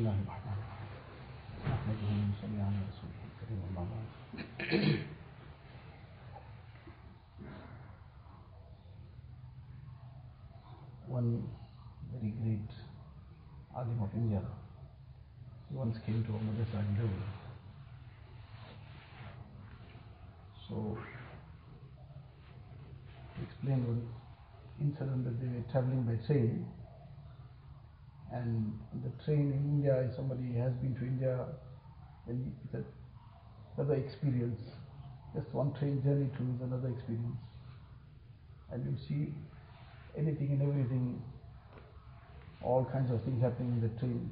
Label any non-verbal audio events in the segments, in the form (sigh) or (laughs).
الله الرحمن الرحيم نحمده ونصلي على رسوله الكريم أما بعد One very great alim of India he once came to a madrasa in Delhi. So he explained one incident that they were traveling by train and the train in India, if somebody has been to India, then it's a- another experience. Just one train journey to is another experience. And you see anything and everything, all kinds of things happening in the train.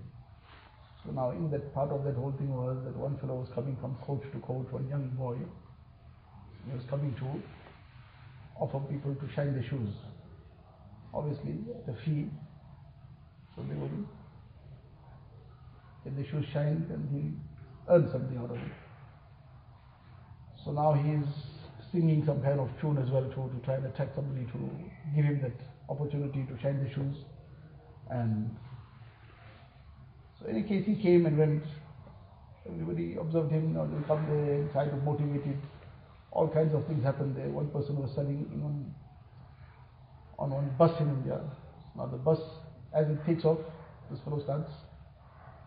So now in that part of that whole thing was that one fellow was coming from coach to coach, one young boy, he was coming to offer people to shine their shoes. Obviously, the fee so they will, if the shoes shine, and he'll earn something out of it. So now he's singing some kind of tune as well to, to try and attract somebody to give him that opportunity to shine the shoes. And so in any case, he came and went. Everybody observed him, now they come there and try to motivate it. All kinds of things happened there. One person was selling in one, on one bus in India. Now the bus, as it takes off, this fellow starts,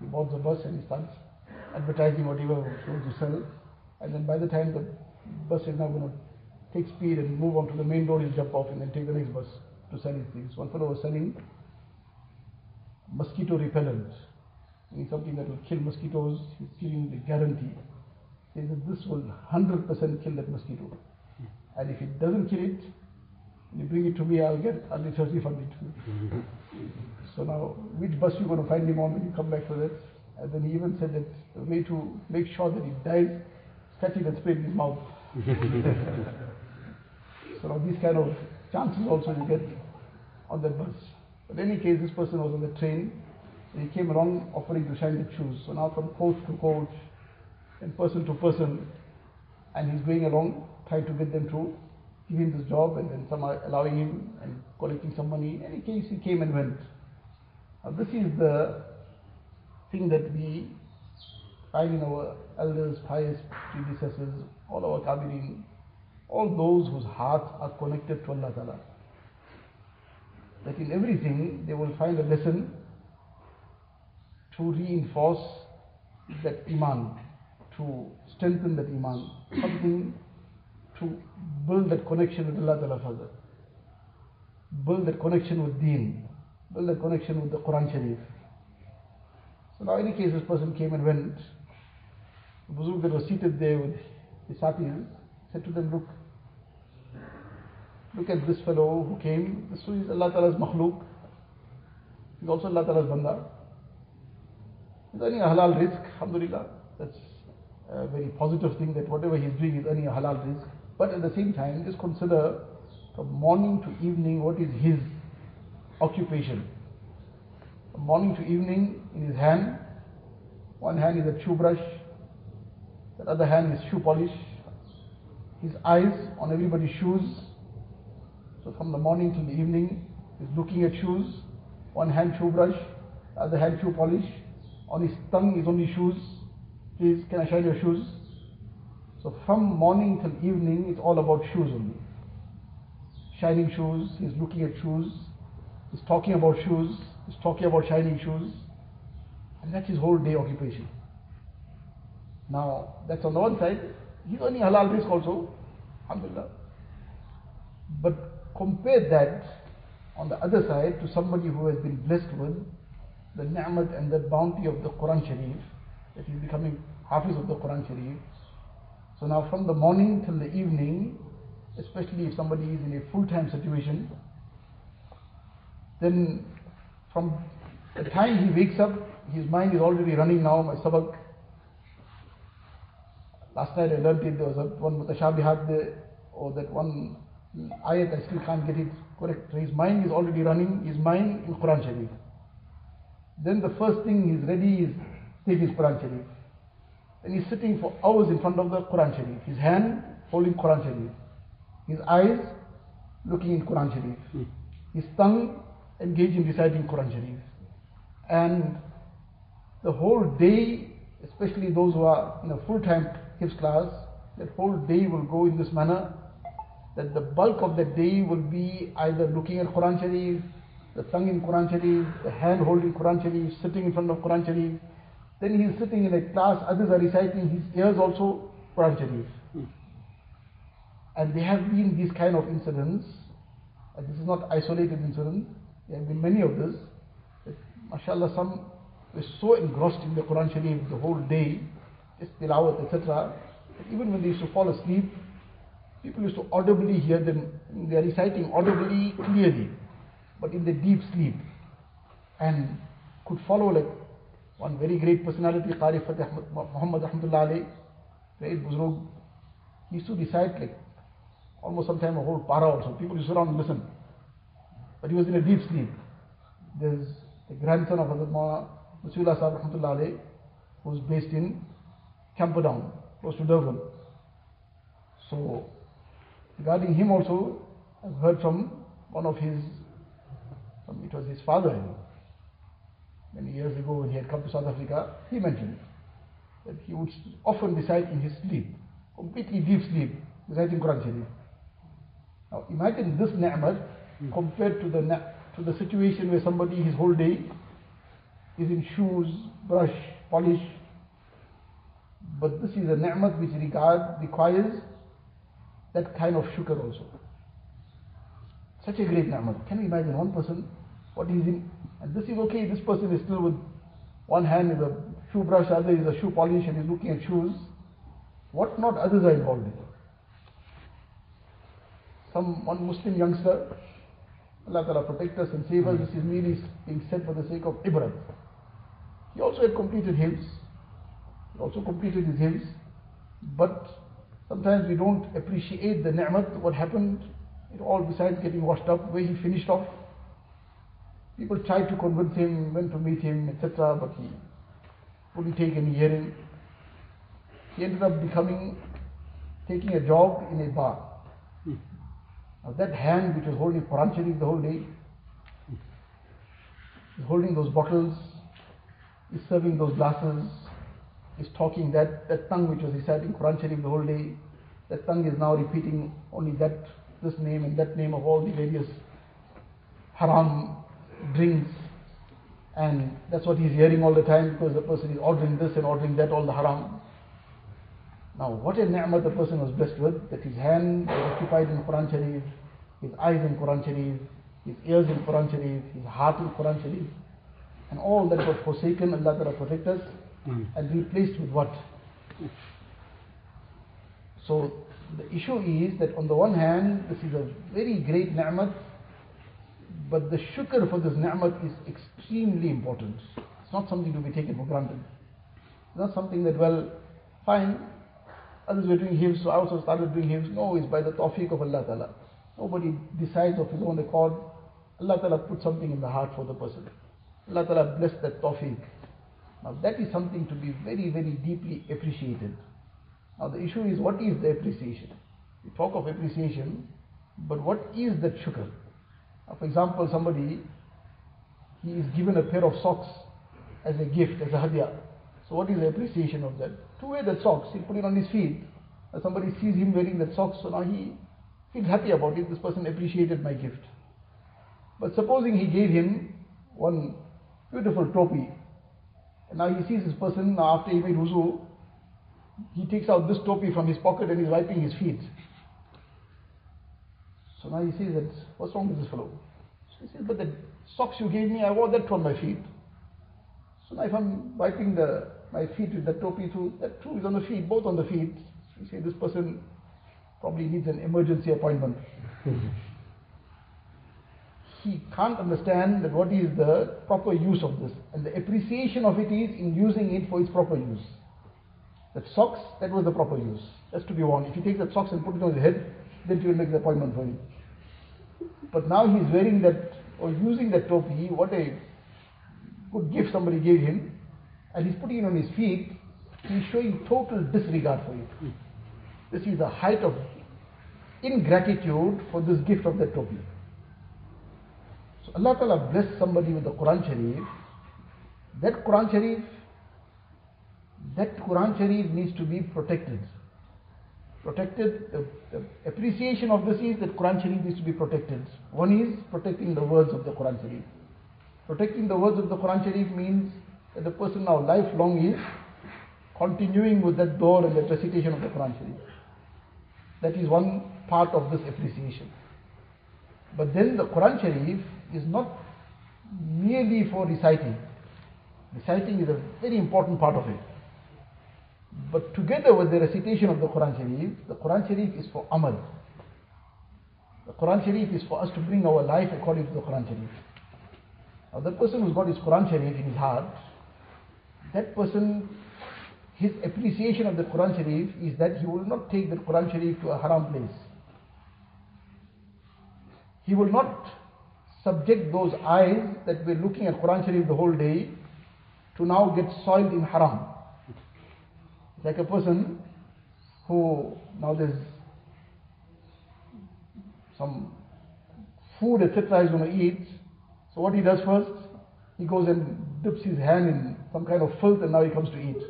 he boards the bus and he starts advertising whatever he wants to sell. And then by the time the bus is now going to take speed and move on to the main road, he'll jump off and then take the next bus to sell his things. One fellow was selling mosquito repellent. Meaning something that will kill mosquitoes, he's giving the guarantee. He says this will 100% kill that mosquito. And if it doesn't kill it, you bring it to me, I'll get, I'll get refund it. Mm-hmm. So now, which bus you going to find him on when you come back for that? And then he even said that the way to make sure that he dies, catch it and spray in his mouth. (laughs) so now these kind of chances also you get on that bus. But in any case, this person was on the train, and he came along offering to shine the shoes. So now from coach to coach, and person to person, and he's going along, trying to get them to him this job, and then some are allowing him and collecting some money. In any case, he came and went. Now this is the thing that we find in our elders, pious predecessors, all our kabirin, all those whose hearts are connected to Allah Ta'ala. That in everything they will find a lesson to reinforce that iman, to strengthen that iman, something to build that connection with Allah Ta'ala further, build that connection with Deen, build that connection with the Quran Sharif. So now in any case this person came and went, the Buzurg that was seated there with his satis said to them, look, look at this fellow who came, this is Allah Ta'ala's makhluk, he's also Allah Ta'ala's banda. He's earning a halal rizq, alhamdulillah. That's a very positive thing that whatever he's doing is earning a halal rizq. But at the same time, just consider from morning to evening what is his occupation. From morning to evening in his hand, one hand is a shoe brush, the other hand is shoe polish, his eyes on everybody's shoes. So from the morning till the evening, he's looking at shoes, one hand shoe brush, the other hand shoe polish, on his tongue is only shoes. Please, can I shine your shoes? So from morning till evening, it's all about shoes only. Shining shoes, he's looking at shoes, he's talking about shoes, he's talking about shining shoes, and that's his whole day occupation. Now, that's on the one side, he's earning halal rizq also, alhamdulillah. But compare that on the other side to somebody who has been blessed with the ni'mat and the bounty of the Quran Sharif, that he's becoming hafiz of the Quran Sharif. So now from the morning till the evening, especially if somebody is in a full-time situation, then from the time he wakes up, his mind is already running now, my sabak. Last night I learned it, there was a, one mutashabihat there, or that one mm, ayat, I still can't get it correct. So his mind is already running, his mind in Quran Sharif. Then the first thing he's ready is take his Quran Sharif. Then he's sitting for hours in front of the Quran Sharif. His hand holding Quran Sharif. His eyes looking in Quran Sharif. Hmm. His tongue engaged in reciting Quran Sharif. And the whole day, especially those who are in a full-time Hifz class, that whole day will go in this manner, that the bulk of the day will be either looking at Quran Sharif, the tongue in Quran Sharif, the hand holding Quran Sharif, sitting in front of Quran Sharif. Then he is sitting in a class, others are reciting, his ears also Quran Sharif. Hmm. And there have been these kind of incidents, and this is not isolated incident, there have been many of this, that mashallah some were so engrossed in the Quran Sharif the whole day, just tilawat, etc., that even when they used to fall asleep, people used to audibly hear them, they are reciting audibly, clearly, but in the deep sleep, and could follow like one very great personality, Qari Fateh Muhammad Ahmadullah Ali, great Buzurg, he used to recite like almost sometime a whole para also. People used to sit and listen. But he was in a deep sleep. There's the grandson of Hazrat Maulana Rasulullah Sahib Rahmatullah alayh, who's based in Camperdown, close to Durban. So, regarding him also, I've heard from one of his, from, it was his father, I think. Many years ago when he had come to South Africa, he mentioned that he would often recite in his sleep, completely deep sleep, reciting Quran Sharif. Now imagine this ni'mat compared to the to the situation where somebody his whole day is in shoes, brush, polish. But this is a ni'mat which regard, requires that kind of shukr also. Such a great ni'mat. Can you imagine one person, what he's in, and this is okay, this person is still with one hand is a shoe brush, other is a shoe polish and he's looking at shoes. What not others are involved in some one Muslim youngster, Allah Ta'ala protect us and save us, this is merely being said for the sake of ibrat. He also had completed hifz, he also completed his hifz, but sometimes we don't appreciate the ni'mat, what happened, it all besides getting washed up, where he finished off. People tried to convince him, went to meet him, etc., but he wouldn't take any hearing. He ended up becoming, taking a job in a bar. Hmm. Now that hand which was holding Quran Sharif the whole day, is holding those bottles, is serving those glasses, is talking that, that tongue which was reciting Quran Sharif the whole day, that tongue is now repeating only that, this name and that name of all the various haram drinks. And that's what he's hearing all the time because the person is ordering this and ordering that, all the haram. Now, what a ni'mah the person was blessed with, that his hand was occupied in Quran Sharif, his eyes in Quran Sharif, his ears in Quran Sharif, his heart in Quran Sharif, and all that was forsaken, Allah Ta'ala protect us, mm. and replaced with what? So, the issue is that on the one hand, this is a very great ni'mat, but the shukr for this ni'mat is extremely important. It's not something to be taken for granted. It's not something that, well, fine, Others were doing hifz, so I also started doing hifz. No, it's by the tawfiq of Allah Ta'ala. Nobody decides of his own accord. Allah Ta'ala put something in the heart for the person. Allah Ta'ala bless that tawfiq. Now that is something to be very, very deeply appreciated. Now the issue is what is the appreciation? We talk of appreciation, but what is that shukr? Now, for example, somebody, he is given a pair of socks as a gift, as a hadiyah. So what is the appreciation of that? To wear that socks, he put it on his feet. And somebody sees him wearing that socks, so now he feels happy about it. This person appreciated my gift. But supposing he gave him one beautiful topi, and now he sees this person, now after he made wuzu, he takes out this topi from his pocket and he's wiping his feet. So now he says that, what's wrong with this fellow? So he says, but the socks you gave me, I wore that on my feet. So now if I'm wiping the my feet with the topi too, that too is on the feet, both on the feet. You say this person probably needs an emergency appointment. (laughs) he can't understand that what is the proper use of this. And the appreciation of it is in using it for its proper use. That socks, that was the proper use. That's to be worn. If you take that socks and put it on his head, then he will make the appointment for him. But now he's wearing that or using that topi, what a good gift somebody gave him and he's putting it on his feet, he's showing total disregard for it. Hmm. This is the height of ingratitude for this gift of that topi. So Allah Ta'ala blessed somebody with the Quran Sharif. That Quran Sharif that Quran Sharif needs to be protected. Protected, the, the appreciation of this is that Quran Sharif needs to be protected. One is protecting the words of the Quran Sharif. Protecting the words of the Quran Sharif means that the person now lifelong is continuing with that daur and that recitation of the Quran Sharif. That is one part of this appreciation. But then the Quran Sharif is not merely for reciting. Reciting is a very important part of it. But together with the recitation of the Quran Sharif, the Quran Sharif is for amal. The Quran Sharif is for us to bring our life according to the Quran Sharif. Now the person who's got his Quran Sharif in his heart, that person, his appreciation of the Quran Sharif is that he will not take the Quran Sharif to a haram place. He will not subject those eyes that were looking at Quran Sharif the whole day to now get soiled in haram. Like a person who, now there's some food, etc., he's going to eat. So what he does first, he goes and dips his hand in some kind of filth and now he comes to eat.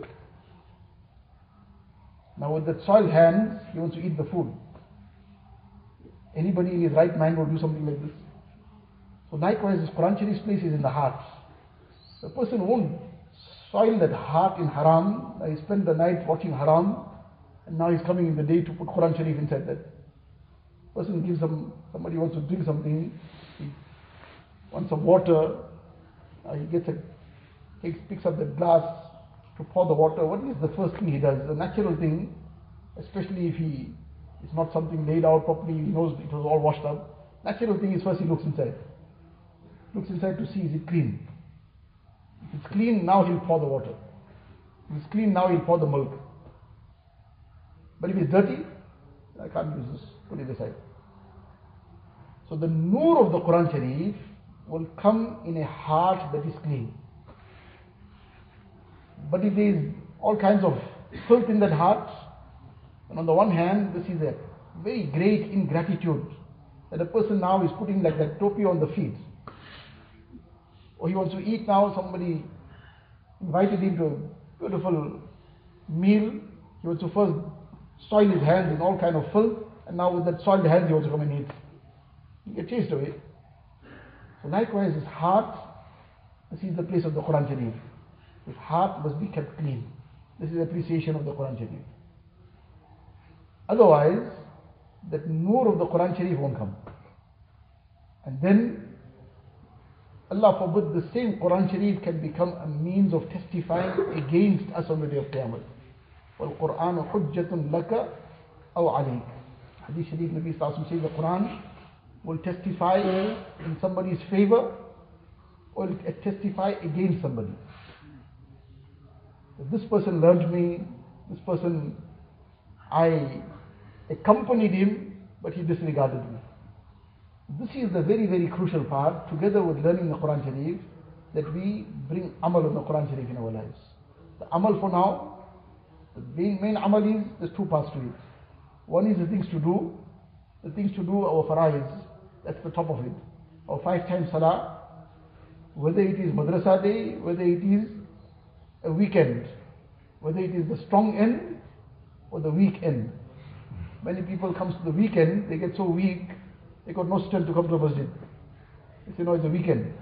Now with that soiled hands, he wants to eat the food. Anybody in his right mind will do something like this. So likewise, this Quran Sharif's place is in the heart. The person won't soil that heart in haram. He spent the night watching haram, and now he's coming in the day to put Quran Sharif inside that. Person gives some, somebody wants to drink something, he wants some water, he gets a, takes, picks up the glass to pour the water. What is the first thing he does? The natural thing, especially if he it's not something laid out properly, he knows it was all washed up. Natural thing is first he looks inside. Looks inside to see is it clean. It's clean, now he'll pour the water. If it's clean, now he'll pour the milk. But if it's dirty, I can't use this, put it aside. So the nur of the Quran Sharif will come in a heart that is clean. But if there is all kinds of filth in that heart, and on the one hand, this is a very great ingratitude that a person now is putting like that topi on the feet. Or he wants to eat now, somebody invited him to a beautiful meal. He wants to first soil his hands in all kind of filth, and now with that soiled hands he wants to come and eat. He get chased away. So likewise, his heart, this is the place of the Quran Sharif. His heart must be kept clean. This is appreciation of the Quran Sharif. Otherwise, that nur of the Quran Sharif won't come. And then, Allah forbid, the same Quran Sharif can become a means of testifying against us on the day of Qiyamah. وَالْقُرْآنُ حُجَّةٌ لَكَ أَوْ عَلَيْكَ Hadith Sharif Nabi Sallallahu says the Quran will testify in somebody's favor or it testify against somebody. If this person learned me, this person, I accompanied him, but he disregarded me. This is the very, very crucial part, together with learning the Quran Sharif, that we bring amal of the Quran Sharif in our lives. The amal for now, the main, main amal is, there's two parts to it. One is the things to do, the things to do, our faraids, that's the top of it. Our five times salah, whether it is madrasa day, whether it is a weekend, whether it is the strong end or the weak end. Many people comes to the weekend, they get so weak, they got no strength to come to the masjid. They say, no, it's a weekend.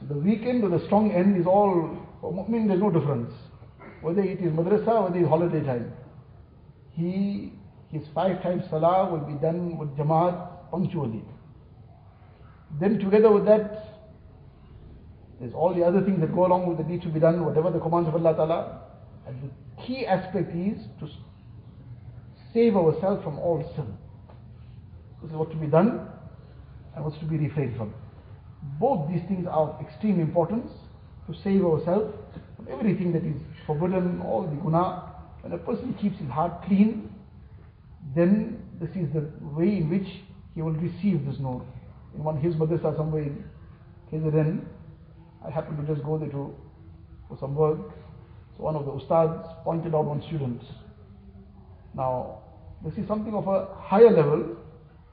So the weekend or the strong end is all, for mu'min there's no difference. Whether it is madrasa, whether it is holiday time. He, his five times salah will be done with jamaat punctually. Then together with that, there's all the other things that go along with the need to be done, whatever the commands of Allah Ta'ala. And the key aspect is to save ourselves from all sin. What to be done and what's to be refrained from. Both these things are of extreme importance to save ourselves from everything that is forbidden, all the guna. When a person keeps his heart clean, then this is the way in which he will receive this nur. In one his madrasa somewhere in KZN, I happened to just go there to, for some work. So one of the ustads pointed out one student. Now, this is something of a higher level,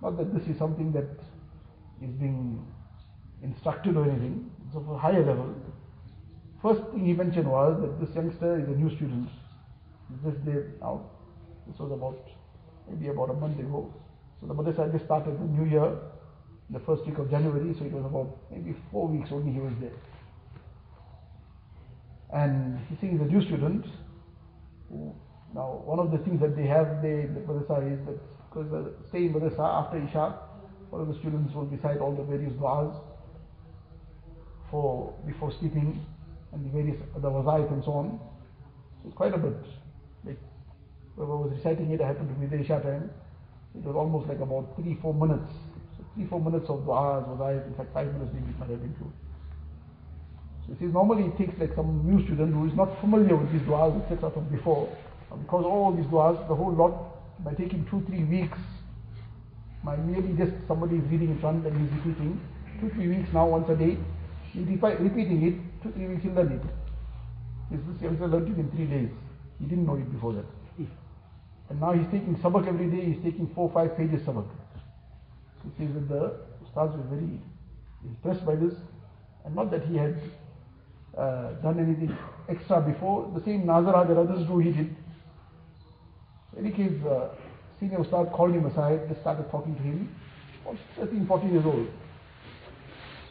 not that this is something that is being instructed or anything, it's of a higher level. first thing he mentioned was that this youngster is a new student. This day now. This was about maybe about a month ago. So the madrasa just started the new year, the first week of January, so it was about maybe four weeks only he was there. And he says he's a new student. Now, one of the things that they have in the madrasa is that, because the stay in madrasa after Isha, one of the students will recite all the various du'as for before sleeping and the various other wazaif and so on. So it's quite a bit. Like whoever was reciting it, I happened to be there Isha time. It was almost like about three, four minutes. So three, four minutes of du'as, wazaif, in fact five minutes maybe it might have been two. So it says normally it takes like some new student who is not familiar with these du'as, etc. from before. Because all these du'as, the whole lot, by taking two, three weeks, by merely just somebody is reading in front and he's repeating, two, three weeks now, once a day, he's repeating it, two, three weeks he'll learn it. This this youngster learned it in three days. He didn't know it before that. And now he's taking sabak every day, he's taking four, five pages sabak. So he says that the ustads were very impressed by this, and not that he had uh, done anything extra before. The same nazara that others do, he did. In any case, uh, senior ustad called him aside, just started talking to him. About 13, 14 years old.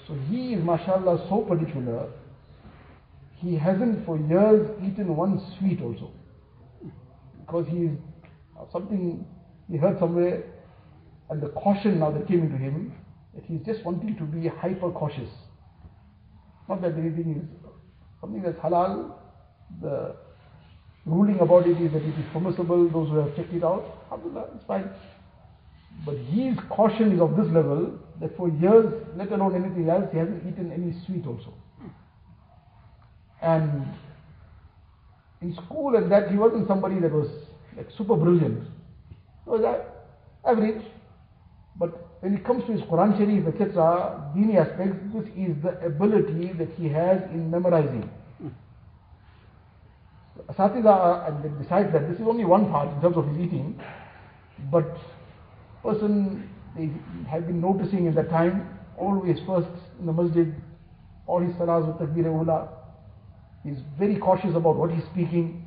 So he is, mashallah, so particular. He hasn't for years eaten one sweet also. Because he is something he heard somewhere, and the caution now that came into him, that he's just wanting to be hyper cautious. Not that anything is something that's halal, the ruling about it is that it is permissible, those who have checked it out, alhamdulillah, it's fine. But his caution is of this level that for years, let alone anything else, he hasn't eaten any sweet also. And in school and that, he wasn't somebody that was like super brilliant. He was average. But when it comes to his Quran Sharif, etc., dini aspects, this is the ability that he has in memorizing. Asatiza, besides that, this is only one part in terms of his eating, but person they have been noticing in that time, always first in the masjid, all his salahs with takbir ula, he's very cautious about what he's speaking,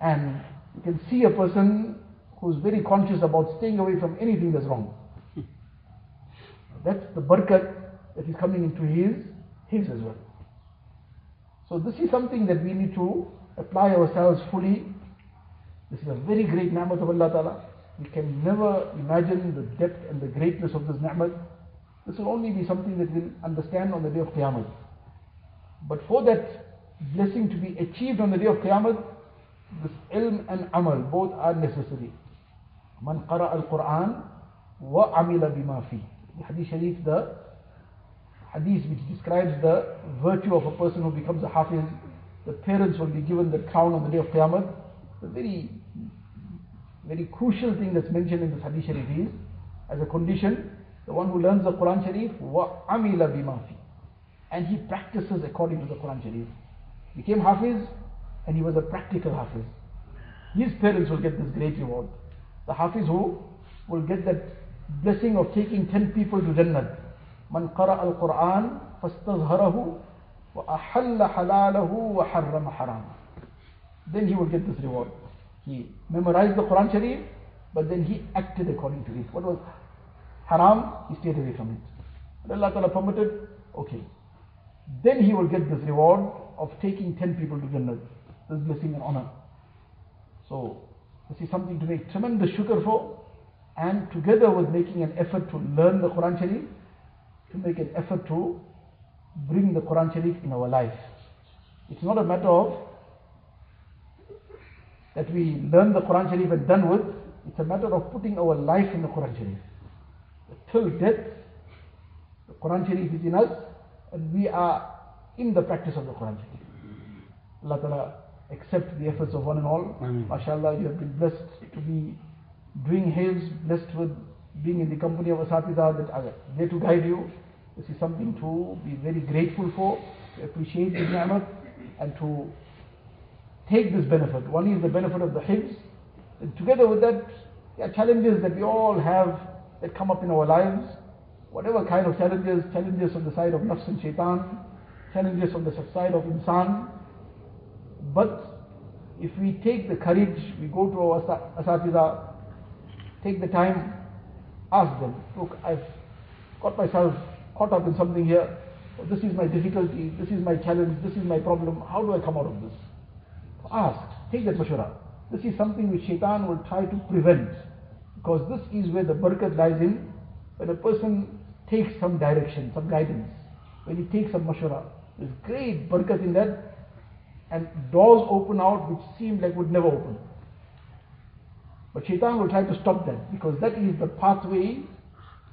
and you can see a person who's very conscious about staying away from anything that's wrong. Hmm. That's the barakat that is coming into his, his as well. So this is something that we need to apply ourselves fully. This is a very great ni'mat of Allah Ta'ala. We can never imagine the depth and the greatness of this ni'mat. This will only be something that we'll understand on the day of Qiyamah. But for that blessing to be achieved on the day of Qiyamah, this ilm and amal both are necessary. Man qara al-Quran wa amila bima fi. The hadith sharif, the hadith which describes the virtue of a person who becomes a hafiz, the parents will be given the crown on the day of Qiyamah. The very, very crucial thing that's mentioned in this hadith sharif is, as a condition, the one who learns the Quran Sharif, wa amila bima. And he practices according to the Quran Sharif. Became hafiz, and he was a practical hafiz. His parents will get this great reward. The hafiz who will get that blessing of taking 10 people to Jannah. من قرأ القرآن فاستظهره وأحل حلاله وحرم حرامه then he will get this reward. He memorized the Quran Sharif but then he acted according to it. What was haram he stayed away from it. Allah Ta'ala permitted okay. Then he will get this reward of taking 10 people to Jannah this blessing and honor. So this is something to make tremendous shukr for and together with making an effort to learn the Quran Sharif to make an effort to bring the Quran Sharif in our life. It's not a matter of that we learn the Quran Sharif and done with, it's a matter of putting our life in the Quran Sharif. Till death, the Quran Sharif is in us, and we are in the practice of the Quran Sharif. Allah Ta'ala accept the efforts of one and all. MashaAllah, you have been blessed to be doing his, blessed with being in the company of Asatiza that are there to guide you. This is something to be very grateful for, to appreciate the ni'mat, and to take this benefit. One is the benefit of the hifz, and together with that, there are challenges that we all have that come up in our lives. Whatever kind of challenges, challenges on the side of nafs and shaitan, challenges on the side of insan. But if we take the courage, we go to our asatiza, take the time, ask them, look, I've got myself caught up in something here. This is my difficulty, this is my challenge, this is my problem. How do I come out of this? Ask, take that mashwara. This is something which shaitan will try to prevent. Because this is where the barakat lies in. When a person takes some direction, some guidance, when he takes some mashwara, there's great barakat in that. And doors open out which seem like would never open. But shaitan will try to stop that because that is the pathway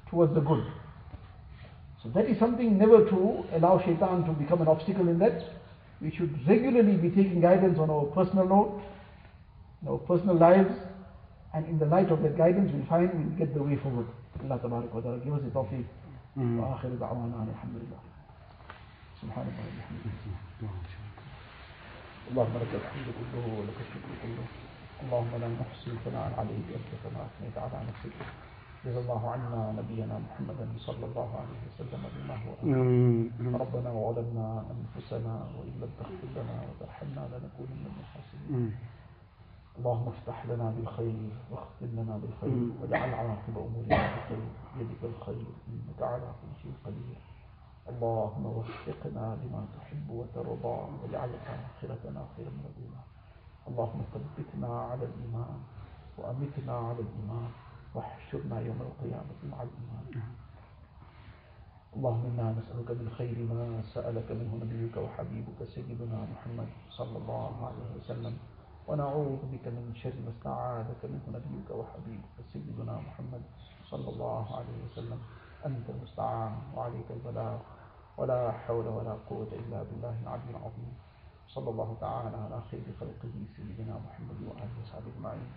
towards the good. So that is something never to allow shaitan to become an obstacle in that. We should regularly be taking guidance on our personal note, in our personal lives, and in the light of that guidance we'll find we'll get the way forward. Allah tabarak wa ta'ala give us the tawfiq. وآخر دعوانا أن الحمد لله سبحان الله وبحمده اللهم لك الحمد كله ولك الشكر كله اللهم لا نحصي ثناء عليك أنت كما أثنيت على نفسك. جزا الله عنا نبينا محمدا صلى الله عليه وسلم بما هو. ربنا وظلمنا أنفسنا وإن لم تغفر لنا وترحمنا لنكونن من الخاسرين. اللهم افتح لنا بالخير واختم لنا بالخير واجعل عواقب أمورنا بالخير بيدك الخير إنك على كل شيء قدير. اللهم وفقنا لما تحب وترضى واجعل آخرتنا خيرا من الاولى اللهم ثبتنا على الإيمان وأمتنا على الإيمان واحشرنا يوم القيامة مع الإيمان. اللهم إنا نسألك من خير ما سألك منه نبيك وحبيبك سيدنا محمد صلى الله عليه وسلم ونعوذ بك من شر ما استعاذك منه نبيك وحبيبك سيدنا محمد صلى الله عليه وسلم. أنت المستعان وعليك البلاغ. ولا حول ولا قوة إلا بالله العلي العظيم. صلى الله تعالى على خير خلقه سيدنا محمد وآله وصحبه أجمعين.